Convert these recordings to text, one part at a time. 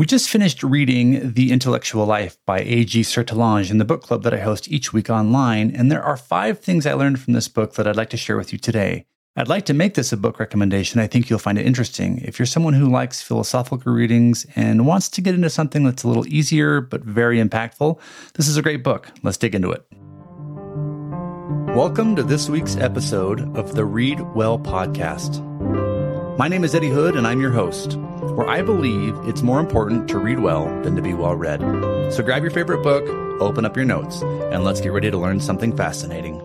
We just finished reading The Intellectual Life by A.G. Sertillanges in the book club that I host each week online, and there are five things I learned from this book that I'd like to share with you today. I'd like to make this a book recommendation. I think you'll find it interesting. If you're someone who likes philosophical readings and wants to get into something that's a little easier but very impactful, this is a great book. Let's dig into it. Welcome to this week's episode of the Read Well podcast. My name is Eddy Hood, and I'm your host where I believe it's more important to read well than to be well read. So grab your favorite book, open up your notes, and let's get ready to learn something fascinating.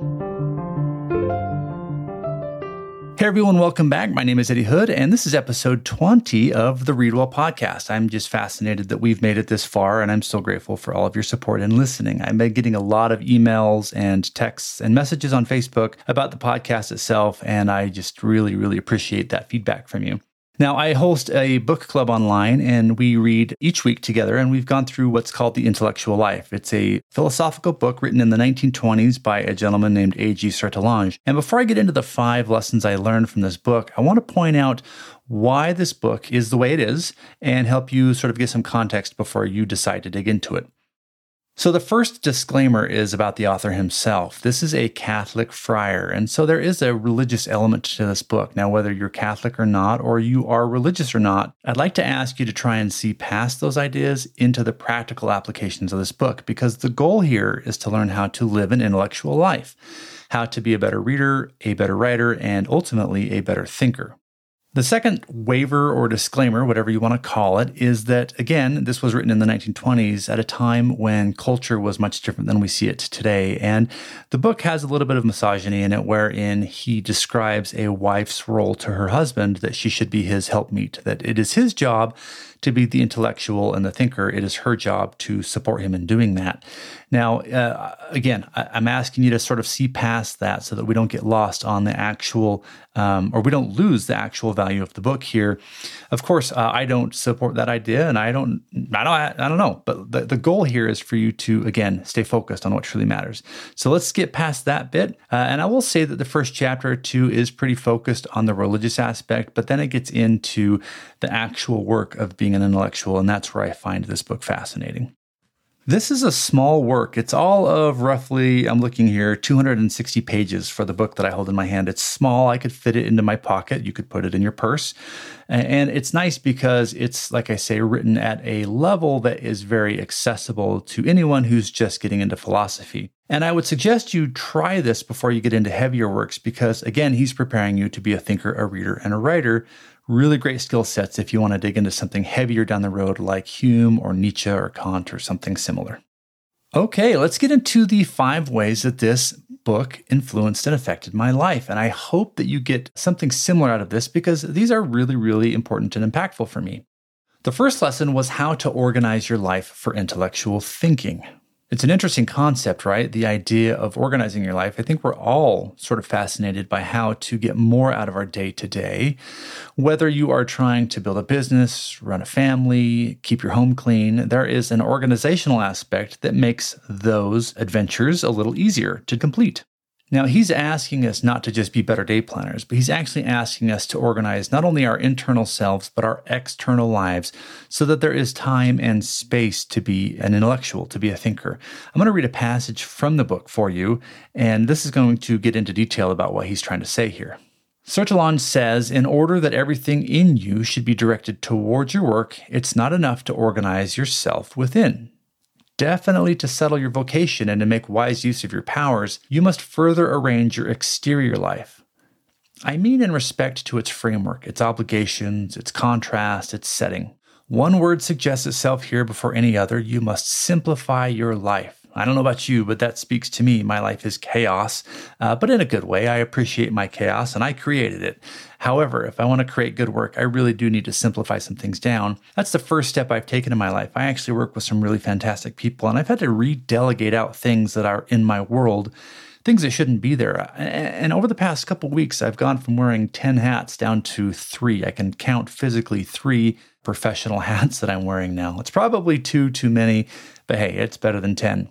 Hey everyone, welcome back. My name is Eddy Hood, and this is episode 20 of the Read Well podcast. I'm just fascinated that we've made it this far, and I'm so grateful for all of your support and listening. I've been getting a lot of emails and texts and messages on Facebook about the podcast itself, and I just really, really appreciate that feedback from you. Now, I host a book club online and we read each week together, and we've gone through what's called The Intellectual Life. It's a philosophical book written in the 1920s by a gentleman named A.G. Sertillanges. And before I get into the five lessons I learned from this book, I want to point out why this book is the way it is and help you sort of get some context before you decide to dig into it. So, the first disclaimer is about the author himself. This is a Catholic friar, and so there is a religious element to this book. Now, whether you're Catholic or not, or you are religious or not, I'd like to ask you to try and see past those ideas into the practical applications of this book, because the goal here is to learn how to live an intellectual life, how to be a better reader, a better writer, and ultimately a better thinker. The second waiver or disclaimer, whatever you want to call it, is that, again, this was written in the 1920s at a time when culture was much different than we see it today. And the book has a little bit of misogyny in it, wherein he describes a wife's role to her husband that she should be his helpmeet, that it is his job to be the intellectual and the thinker. It is her job to support him in doing that. Now, uh, again, I, am asking you to sort of see past that so that we don't get lost on the actual, um, or we don't lose the actual value of the book here. Of course, uh, I don't support that idea, and I don't, I don't, I don't know. But the, the goal here is for you to again stay focused on what truly matters. So let's get past that bit, uh, and I will say that the first chapter or two is pretty focused on the religious aspect, but then it gets into the actual work of being intellectual, and that's where I find this book fascinating. This is a small work. It's all of roughly, I'm looking here, 260 pages for the book that I hold in my hand. It's small. I could fit it into my pocket. You could put it in your purse. And it's nice because it's, like I say, written at a level that is very accessible to anyone who's just getting into philosophy. And I would suggest you try this before you get into heavier works because, again, he's preparing you to be a thinker, a reader, and a writer really great skill sets if you want to dig into something heavier down the road like Hume or Nietzsche or Kant or something similar. Okay, let's get into the five ways that this book influenced and affected my life. And I hope that you get something similar out of this because these are really, really important and impactful for me. The first lesson was how to organize your life for intellectual thinking. It's an interesting concept, right? The idea of organizing your life. I think we're all sort of fascinated by how to get more out of our day to day. Whether you are trying to build a business, run a family, keep your home clean, there is an organizational aspect that makes those adventures a little easier to complete. Now, he's asking us not to just be better day planners, but he's actually asking us to organize not only our internal selves, but our external lives so that there is time and space to be an intellectual, to be a thinker. I'm going to read a passage from the book for you, and this is going to get into detail about what he's trying to say here. Sertillanges says, in order that everything in you should be directed towards your work, it's not enough to organize yourself within. Definitely to settle your vocation and to make wise use of your powers, you must further arrange your exterior life. I mean, in respect to its framework, its obligations, its contrast, its setting. One word suggests itself here before any other you must simplify your life. I don't know about you, but that speaks to me. My life is chaos, uh, but in a good way. I appreciate my chaos and I created it. However, if I want to create good work, I really do need to simplify some things down. That's the first step I've taken in my life. I actually work with some really fantastic people and I've had to redelegate out things that are in my world things that shouldn't be there. And over the past couple weeks, I've gone from wearing 10 hats down to three. I can count physically three professional hats that I'm wearing now. It's probably two too many, but hey, it's better than 10.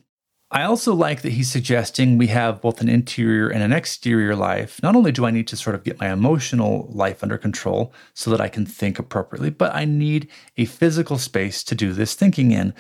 I also like that he's suggesting we have both an interior and an exterior life. Not only do I need to sort of get my emotional life under control so that I can think appropriately, but I need a physical space to do this thinking in.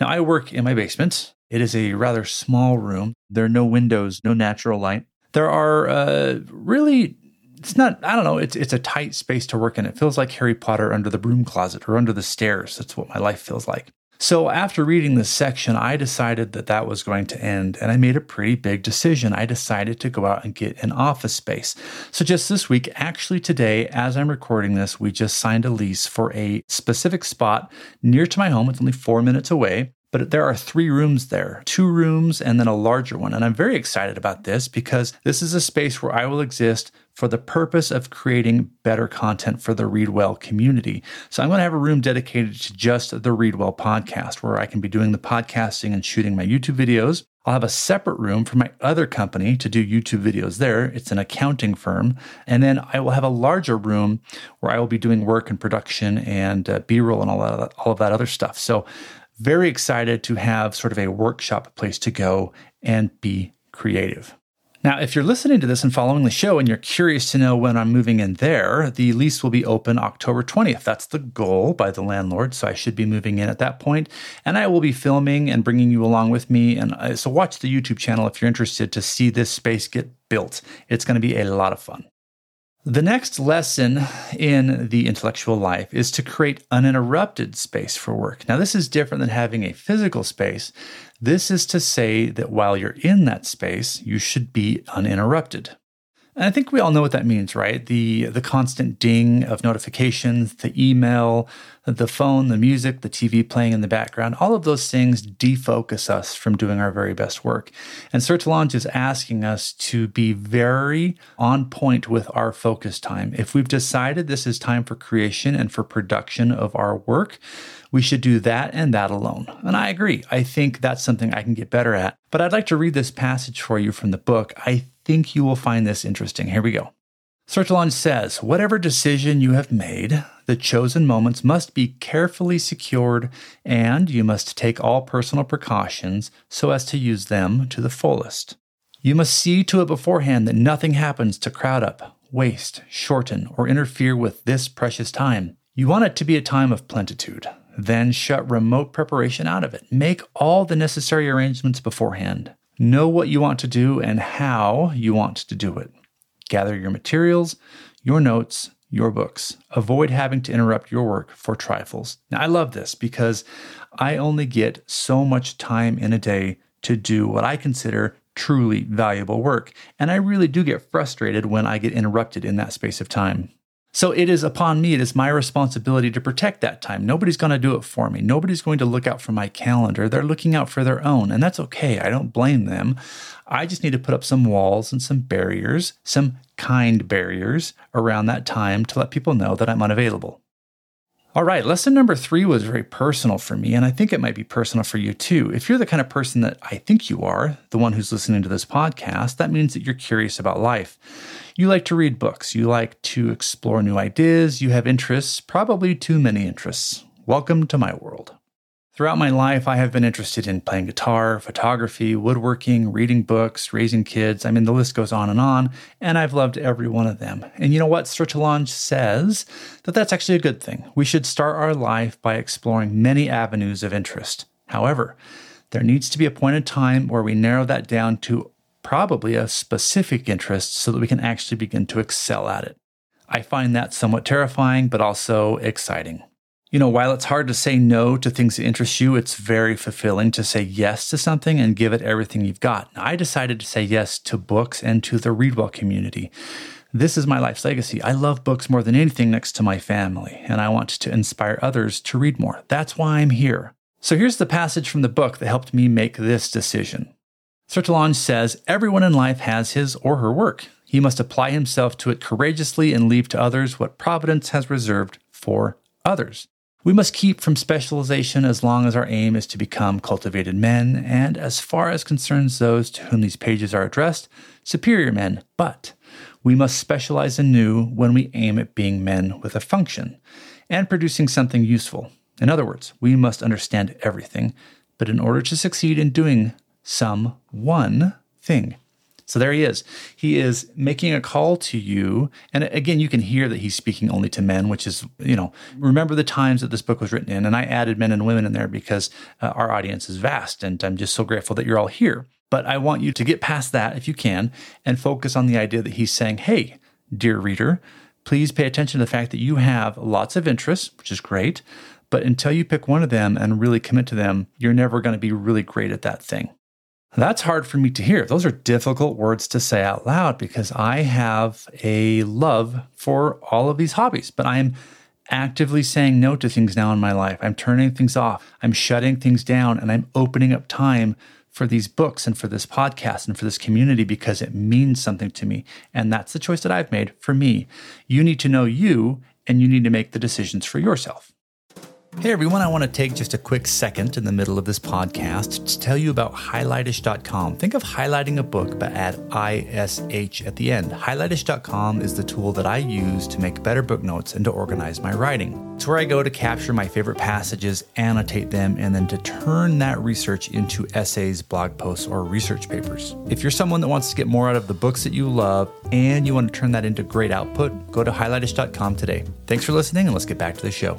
Now, I work in my basement. It is a rather small room. There are no windows, no natural light. There are uh, really it's not i don't know it's it's a tight space to work in it feels like harry potter under the broom closet or under the stairs that's what my life feels like so, after reading this section, I decided that that was going to end, and I made a pretty big decision. I decided to go out and get an office space. So, just this week, actually today, as I'm recording this, we just signed a lease for a specific spot near to my home. It's only four minutes away. But there are three rooms there, two rooms and then a larger one. And I'm very excited about this because this is a space where I will exist for the purpose of creating better content for the ReadWell community. So I'm going to have a room dedicated to just the ReadWell podcast where I can be doing the podcasting and shooting my YouTube videos. I'll have a separate room for my other company to do YouTube videos there. It's an accounting firm. And then I will have a larger room where I will be doing work and production and uh, B roll and all, that, all of that other stuff. So very excited to have sort of a workshop place to go and be creative. Now, if you're listening to this and following the show and you're curious to know when I'm moving in there, the lease will be open October 20th. That's the goal by the landlord. So I should be moving in at that point. And I will be filming and bringing you along with me. And uh, so watch the YouTube channel if you're interested to see this space get built. It's going to be a lot of fun. The next lesson in the intellectual life is to create uninterrupted space for work. Now, this is different than having a physical space. This is to say that while you're in that space, you should be uninterrupted. And I think we all know what that means, right? The the constant ding of notifications, the email, the phone, the music, the TV playing in the background, all of those things defocus us from doing our very best work. And Sertillanges is asking us to be very on point with our focus time. If we've decided this is time for creation and for production of our work, we should do that and that alone. And I agree. I think that's something I can get better at. But I'd like to read this passage for you from the book. I think you will find this interesting. Here we go. Sertillanges says, Whatever decision you have made, the chosen moments must be carefully secured, and you must take all personal precautions so as to use them to the fullest. You must see to it beforehand that nothing happens to crowd up, waste, shorten, or interfere with this precious time. You want it to be a time of plenitude, then shut remote preparation out of it. Make all the necessary arrangements beforehand. Know what you want to do and how you want to do it. Gather your materials, your notes, your books. Avoid having to interrupt your work for trifles. Now, I love this because I only get so much time in a day to do what I consider truly valuable work. And I really do get frustrated when I get interrupted in that space of time. So it is upon me, it is my responsibility to protect that time. Nobody's going to do it for me. Nobody's going to look out for my calendar. They're looking out for their own, and that's okay. I don't blame them. I just need to put up some walls and some barriers, some kind barriers around that time to let people know that I'm unavailable. All right, lesson number three was very personal for me, and I think it might be personal for you too. If you're the kind of person that I think you are, the one who's listening to this podcast, that means that you're curious about life. You like to read books, you like to explore new ideas, you have interests, probably too many interests. Welcome to my world. Throughout my life, I have been interested in playing guitar, photography, woodworking, reading books, raising kids. I mean, the list goes on and on, and I've loved every one of them. And you know what? Sertillanges says that that's actually a good thing. We should start our life by exploring many avenues of interest. However, there needs to be a point in time where we narrow that down to probably a specific interest so that we can actually begin to excel at it. I find that somewhat terrifying, but also exciting. You know, while it's hard to say no to things that interest you, it's very fulfilling to say yes to something and give it everything you've got. I decided to say yes to books and to the Readwell community. This is my life's legacy. I love books more than anything next to my family, and I want to inspire others to read more. That's why I'm here. So here's the passage from the book that helped me make this decision. Sertillanges says everyone in life has his or her work. He must apply himself to it courageously and leave to others what Providence has reserved for others. We must keep from specialization as long as our aim is to become cultivated men, and as far as concerns those to whom these pages are addressed, superior men. But we must specialize anew when we aim at being men with a function and producing something useful. In other words, we must understand everything, but in order to succeed in doing some one thing. So there he is. He is making a call to you. And again, you can hear that he's speaking only to men, which is, you know, remember the times that this book was written in. And I added men and women in there because uh, our audience is vast. And I'm just so grateful that you're all here. But I want you to get past that if you can and focus on the idea that he's saying, hey, dear reader, please pay attention to the fact that you have lots of interests, which is great. But until you pick one of them and really commit to them, you're never going to be really great at that thing. That's hard for me to hear. Those are difficult words to say out loud because I have a love for all of these hobbies, but I'm actively saying no to things now in my life. I'm turning things off, I'm shutting things down, and I'm opening up time for these books and for this podcast and for this community because it means something to me. And that's the choice that I've made for me. You need to know you and you need to make the decisions for yourself. Hey everyone, I want to take just a quick second in the middle of this podcast to tell you about highlightish.com. Think of highlighting a book but add ISH at the end. Highlightish.com is the tool that I use to make better book notes and to organize my writing. It's where I go to capture my favorite passages, annotate them, and then to turn that research into essays, blog posts, or research papers. If you're someone that wants to get more out of the books that you love and you want to turn that into great output, go to highlightish.com today. Thanks for listening, and let's get back to the show.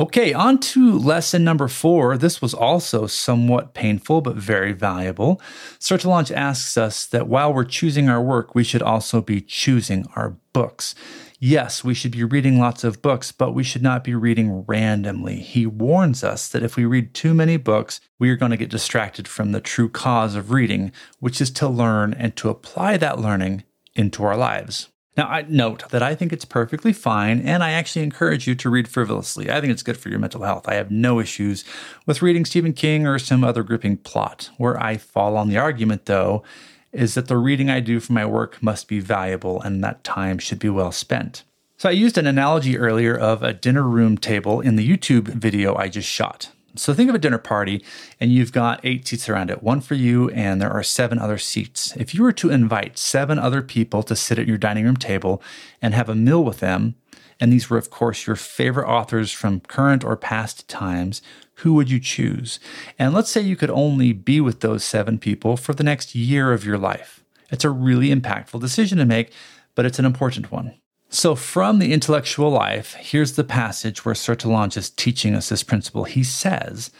Okay, on to lesson number four. This was also somewhat painful, but very valuable. Sertillanges asks us that while we're choosing our work, we should also be choosing our books. Yes, we should be reading lots of books, but we should not be reading randomly. He warns us that if we read too many books, we are going to get distracted from the true cause of reading, which is to learn and to apply that learning into our lives. Now, I note that I think it's perfectly fine, and I actually encourage you to read frivolously. I think it's good for your mental health. I have no issues with reading Stephen King or some other gripping plot. Where I fall on the argument, though, is that the reading I do for my work must be valuable and that time should be well spent. So I used an analogy earlier of a dinner room table in the YouTube video I just shot. So think of a dinner party and you've got eight seats around it, one for you, and there are seven other seats. If you were to invite seven other people to sit at your dining room table and have a meal with them, and these were, of course, your favorite authors from current or past times, who would you choose? And let's say you could only be with those seven people for the next year of your life. It's a really impactful decision to make, but it's an important one. So, from the intellectual life, here's the passage where Sertillanges is teaching us this principle. He says,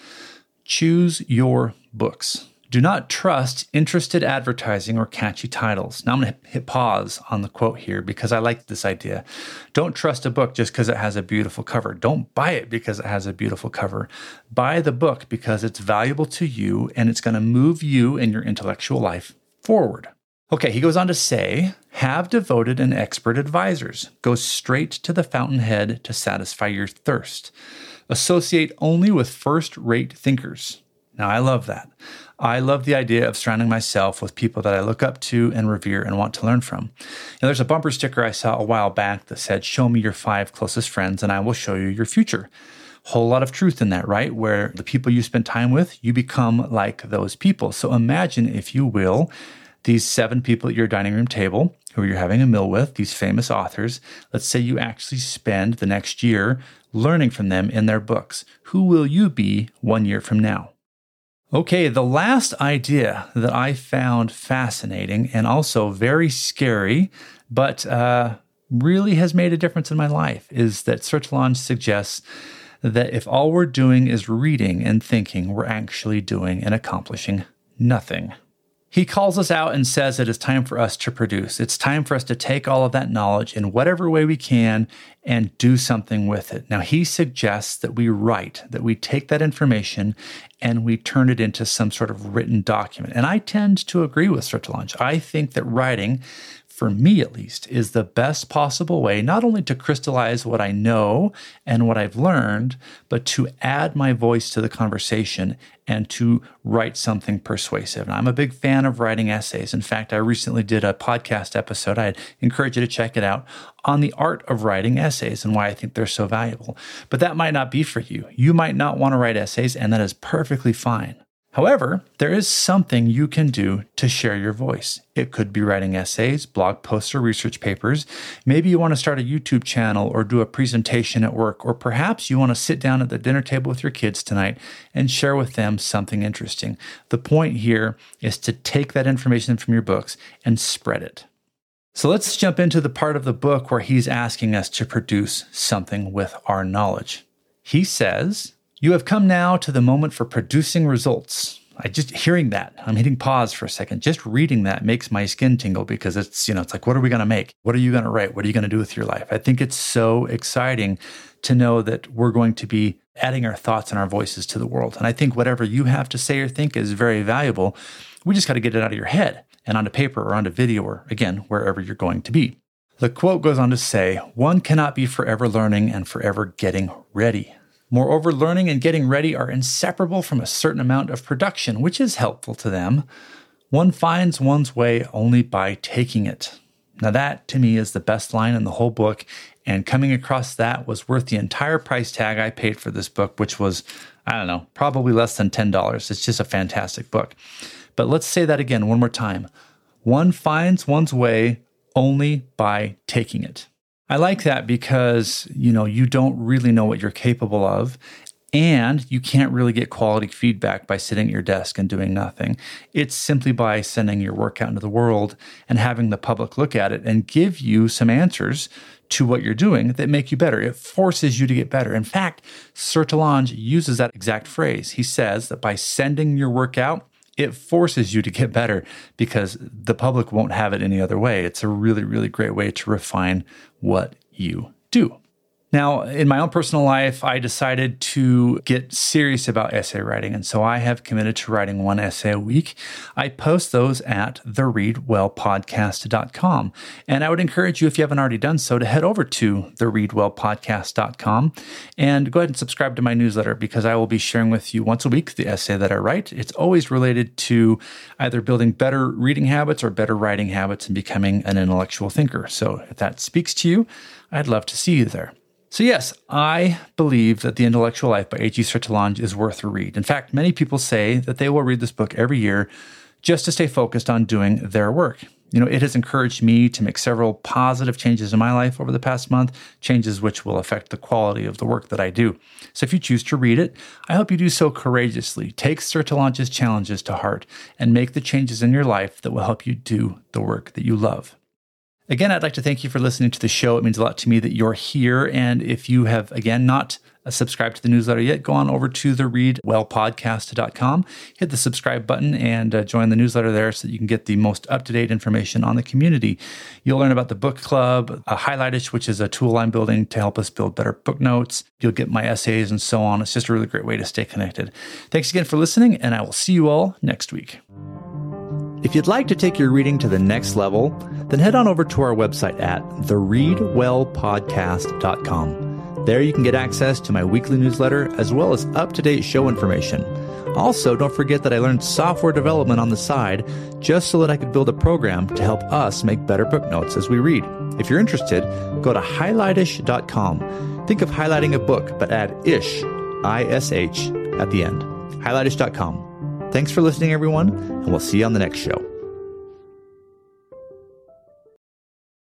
Choose your books. Do not trust interested advertising or catchy titles. Now, I'm going to hit pause on the quote here because I like this idea. Don't trust a book just because it has a beautiful cover. Don't buy it because it has a beautiful cover. Buy the book because it's valuable to you and it's going to move you and your intellectual life forward. Okay, he goes on to say, have devoted and expert advisors. Go straight to the fountainhead to satisfy your thirst. Associate only with first rate thinkers. Now, I love that. I love the idea of surrounding myself with people that I look up to and revere and want to learn from. Now, there's a bumper sticker I saw a while back that said, Show me your five closest friends and I will show you your future. Whole lot of truth in that, right? Where the people you spend time with, you become like those people. So imagine, if you will, these seven people at your dining room table who you're having a meal with, these famous authors, let's say you actually spend the next year learning from them in their books. Who will you be one year from now? Okay, the last idea that I found fascinating and also very scary, but uh, really has made a difference in my life is that Sertillanges suggests that if all we're doing is reading and thinking, we're actually doing and accomplishing nothing. He calls us out and says it is time for us to produce. It's time for us to take all of that knowledge in whatever way we can and do something with it. Now, he suggests that we write, that we take that information and we turn it into some sort of written document. And I tend to agree with Sertillanges. I think that writing for me at least, is the best possible way not only to crystallize what I know and what I've learned, but to add my voice to the conversation and to write something persuasive. And I'm a big fan of writing essays. In fact, I recently did a podcast episode. I'd encourage you to check it out on the art of writing essays and why I think they're so valuable. But that might not be for you. You might not want to write essays, and that is perfectly fine. However, there is something you can do to share your voice. It could be writing essays, blog posts, or research papers. Maybe you want to start a YouTube channel or do a presentation at work, or perhaps you want to sit down at the dinner table with your kids tonight and share with them something interesting. The point here is to take that information from your books and spread it. So let's jump into the part of the book where he's asking us to produce something with our knowledge. He says, you have come now to the moment for producing results. I just hearing that, I'm hitting pause for a second. Just reading that makes my skin tingle because it's, you know, it's like, what are we going to make? What are you going to write? What are you going to do with your life? I think it's so exciting to know that we're going to be adding our thoughts and our voices to the world. And I think whatever you have to say or think is very valuable. We just got to get it out of your head and onto paper or onto video or, again, wherever you're going to be. The quote goes on to say, One cannot be forever learning and forever getting ready. Moreover, learning and getting ready are inseparable from a certain amount of production, which is helpful to them. One finds one's way only by taking it. Now, that to me is the best line in the whole book, and coming across that was worth the entire price tag I paid for this book, which was, I don't know, probably less than $10. It's just a fantastic book. But let's say that again one more time. One finds one's way only by taking it. I like that because, you know, you don't really know what you're capable of and you can't really get quality feedback by sitting at your desk and doing nothing. It's simply by sending your work out into the world and having the public look at it and give you some answers to what you're doing that make you better. It forces you to get better. In fact, Sertillanges uses that exact phrase. He says that by sending your work out, it forces you to get better because the public won't have it any other way. It's a really, really great way to refine what you do. Now, in my own personal life, I decided to get serious about essay writing. And so I have committed to writing one essay a week. I post those at thereadwellpodcast.com. And I would encourage you, if you haven't already done so, to head over to thereadwellpodcast.com and go ahead and subscribe to my newsletter because I will be sharing with you once a week the essay that I write. It's always related to either building better reading habits or better writing habits and becoming an intellectual thinker. So if that speaks to you, I'd love to see you there. So, yes, I believe that The Intellectual Life by A.G. Sertillanges is worth a read. In fact, many people say that they will read this book every year just to stay focused on doing their work. You know, it has encouraged me to make several positive changes in my life over the past month, changes which will affect the quality of the work that I do. So if you choose to read it, I hope you do so courageously. Take Sertillanges's challenges to heart and make the changes in your life that will help you do the work that you love. Again, I'd like to thank you for listening to the show. It means a lot to me that you're here. And if you have, again, not subscribed to the newsletter yet, go on over to the readwellpodcast.com, hit the subscribe button, and uh, join the newsletter there so that you can get the most up to date information on the community. You'll learn about the book club, a Highlightish, which is a tool I'm building to help us build better book notes. You'll get my essays and so on. It's just a really great way to stay connected. Thanks again for listening, and I will see you all next week. If you'd like to take your reading to the next level, then head on over to our website at thereadwellpodcast.com. There you can get access to my weekly newsletter as well as up to date show information. Also, don't forget that I learned software development on the side just so that I could build a program to help us make better book notes as we read. If you're interested, go to highlightish.com. Think of highlighting a book, but add ish, I S H, at the end. Highlightish.com. Thanks for listening, everyone, and we'll see you on the next show.